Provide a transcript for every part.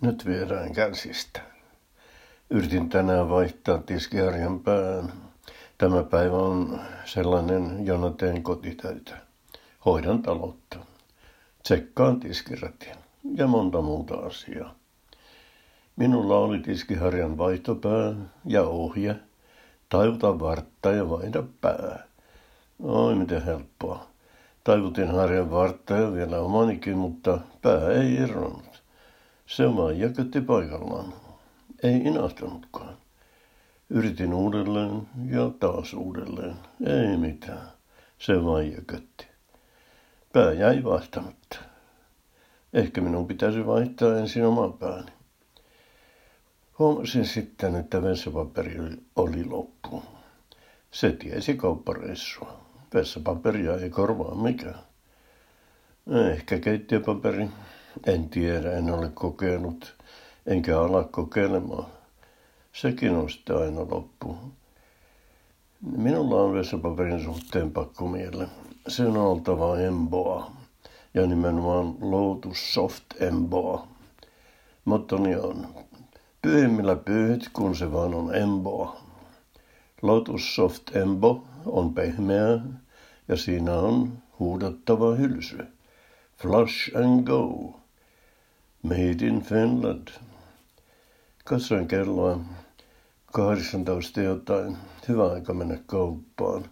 Nyt viedään käsistä. Yritin tänään vaihtaa tiskiharjan pään. Tämä päivä on sellainen, jona teen kotitöitä. Hoidan taloutta. Tsekkaan tiskiratin ja monta muuta asiaa. Minulla oli tiskiharjan vaihtopää ja ohje. Taivuta vartta ja vaihda pää. Oi miten helppoa. Taivutin harjan vartta ja vielä omanikin, mutta pää ei eronnut. Se vaan jäkötti paikallaan. Ei inahtanutkaan. Yritin uudelleen ja taas uudelleen. Ei mitään. Se vaan jäkötti. Pää jäi vaihtamatta. Ehkä minun pitäisi vaihtaa ensin oma pääni. Huomasin sitten, että vessapaperi oli loppu. Se tiesi kauppareissua. Vessapaperia ei korvaa mikään. Ehkä keittiöpaperi. En tiedä, en ole kokenut, enkä ala kokeilemaan. Sekin on sitten aina loppu. Minulla on vessapaperin suhteen pakko miele. Se on oltava emboa ja nimenomaan Lotus Soft Emboa. Mottoni on pyhimmillä pyhit, kun se vaan on emboa. Lotus Soft Embo on pehmeä ja siinä on huudattava hylsy. Flush and go. Made in Finland. Katsoin kelloa. 18 jotain. Hyvä aika mennä kauppaan.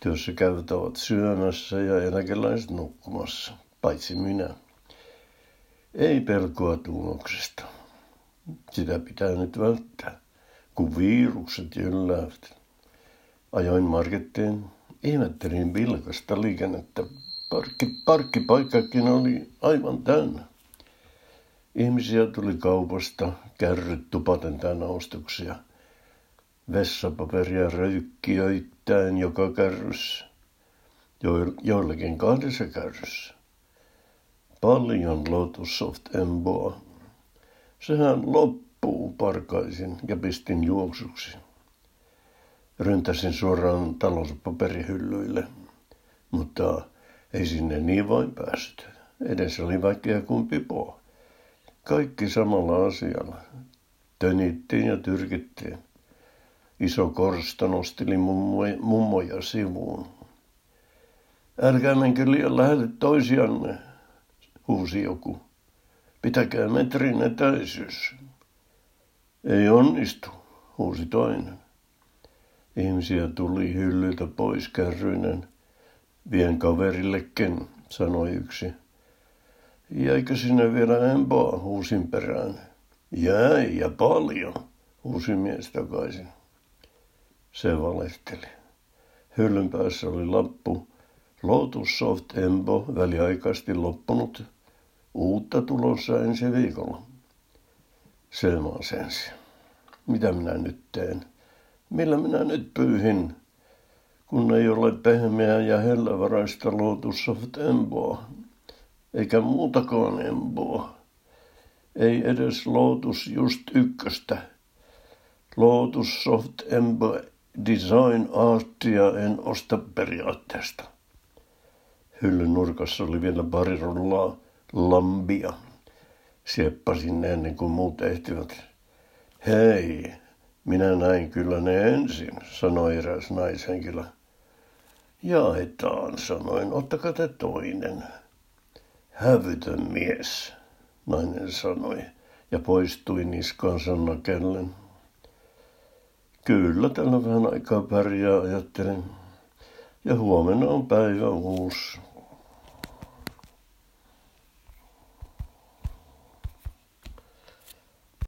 Työssä käyvät ovat syömässä ja eläkeläiset nukkumassa. Paitsi minä. Ei pelkoa tuloksesta. Sitä pitää nyt välttää, kun virukset jylläävät. Ajoin markettiin, ihmettelin vilkasta liikennettä. Parkki, parkkipaikkakin oli aivan täynnä. Ihmisiä tuli kaupasta, kärryt tupaten täynnä ostoksia. Vessapaperia röykkiöittäin joka kärryssä. Jo- joillakin kahdessa kärryssä. Paljon Lotus Soft Emboa. Sehän loppuu, parkaisin ja pistin juoksuksi. Ryntäsin suoraan talouspaperihyllyille, mutta ei sinne niin vain päässyt. Edessä oli vaikea kuin pipoa. Kaikki samalla asialla. Tönittiin ja tyrkittiin. Iso korsta nosteli mummoja, mummoja sivuun. Älkää menkö liian lähelle toisianne, huusi joku. Pitäkää metrin etäisyys. Ei onnistu, huusi toinen. Ihmisiä tuli hyllyltä pois kärryinen. Vien kaverillekin, sanoi yksi. Jäikö sinne vielä empoa, huusin perään. Jäi ja paljon, huusi mies takaisin. Se valehteli. Hyllyn päässä oli lappu. Lotus Soft Embo väliaikaisesti loppunut. Uutta tulossa ensi viikolla. Se sensi. Mitä minä nyt teen? Millä minä nyt pyyhin? Kun ei ole pehmeää ja hellävaraista Lotus Soft Emboa eikä muutakaan emboa. Ei edes Lotus just ykköstä. Lotus Soft Embo Design Artia en osta periaatteesta. Hyllyn nurkassa oli vielä pari rullaa lambia. Sieppasin ne ennen kuin muut ehtivät. Hei, minä näin kyllä ne ensin, sanoi eräs naishenkilö. Jaetaan, sanoin, ottakaa te toinen. Hävytön mies, nainen sanoi ja poistui niskansa nakellen. Kyllä, tällä vähän aikaa pärjää, ajattelin. Ja huomenna on päivä uusi.